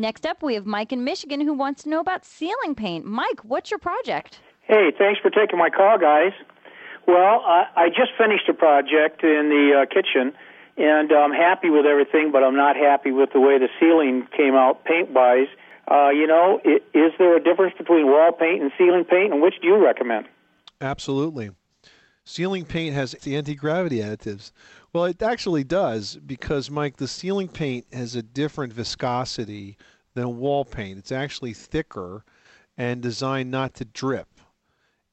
Next up, we have Mike in Michigan who wants to know about ceiling paint. Mike, what's your project? Hey, thanks for taking my call, guys. Well, I, I just finished a project in the uh, kitchen, and I'm happy with everything, but I'm not happy with the way the ceiling came out paint wise. Uh, you know, it, is there a difference between wall paint and ceiling paint, and which do you recommend? Absolutely. Ceiling paint has the anti gravity additives. Well, it actually does because, Mike, the ceiling paint has a different viscosity than wall paint. It's actually thicker and designed not to drip.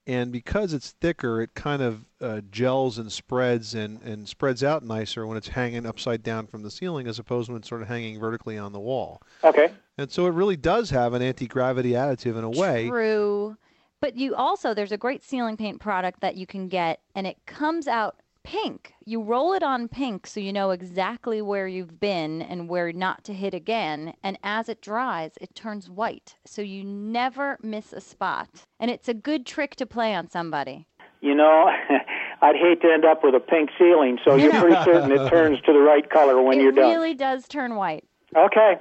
And because it's thicker, it kind of uh, gels and spreads and, and spreads out nicer when it's hanging upside down from the ceiling as opposed to when it's sort of hanging vertically on the wall. Okay. And so it really does have an anti gravity additive in a way. True. But you also, there's a great ceiling paint product that you can get, and it comes out pink. You roll it on pink so you know exactly where you've been and where not to hit again. And as it dries, it turns white. So you never miss a spot. And it's a good trick to play on somebody. You know, I'd hate to end up with a pink ceiling, so you're pretty certain it turns to the right color when it you're done. It really does turn white. Okay.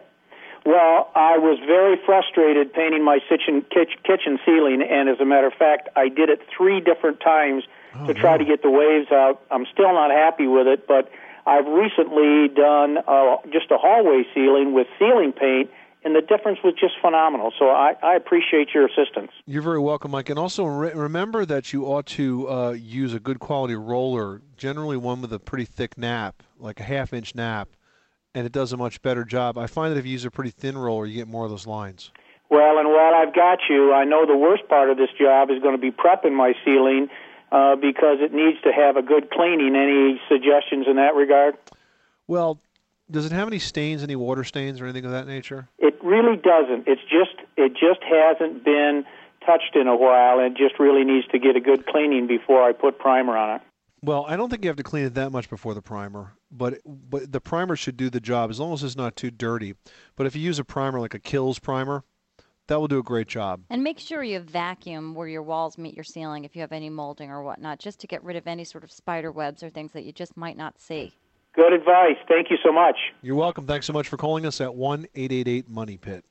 Well, I was very frustrated painting my kitchen kitchen ceiling, and as a matter of fact, I did it three different times oh, to try no. to get the waves out. I'm still not happy with it, but I've recently done uh, just a hallway ceiling with ceiling paint, and the difference was just phenomenal. So I, I appreciate your assistance. You're very welcome, Mike. And also re- remember that you ought to uh, use a good quality roller, generally one with a pretty thick nap, like a half inch nap, and it does a much better job. I find that if you use a pretty thin roller, you get more of those lines. Well, and while I've got you, I know the worst part of this job is going to be prepping my ceiling uh, because it needs to have a good cleaning. Any suggestions in that regard? Well, does it have any stains, any water stains, or anything of that nature? It really doesn't. It's just it just hasn't been touched in a while, and just really needs to get a good cleaning before I put primer on it. Well, I don't think you have to clean it that much before the primer, but but the primer should do the job as long as it's not too dirty. But if you use a primer like a KILZ primer, that will do a great job. And make sure you vacuum where your walls meet your ceiling if you have any molding or whatnot, just to get rid of any sort of spider webs or things that you just might not see. Good advice. Thank you so much. You're welcome. Thanks so much for calling us at one eight eight eight Money Pit.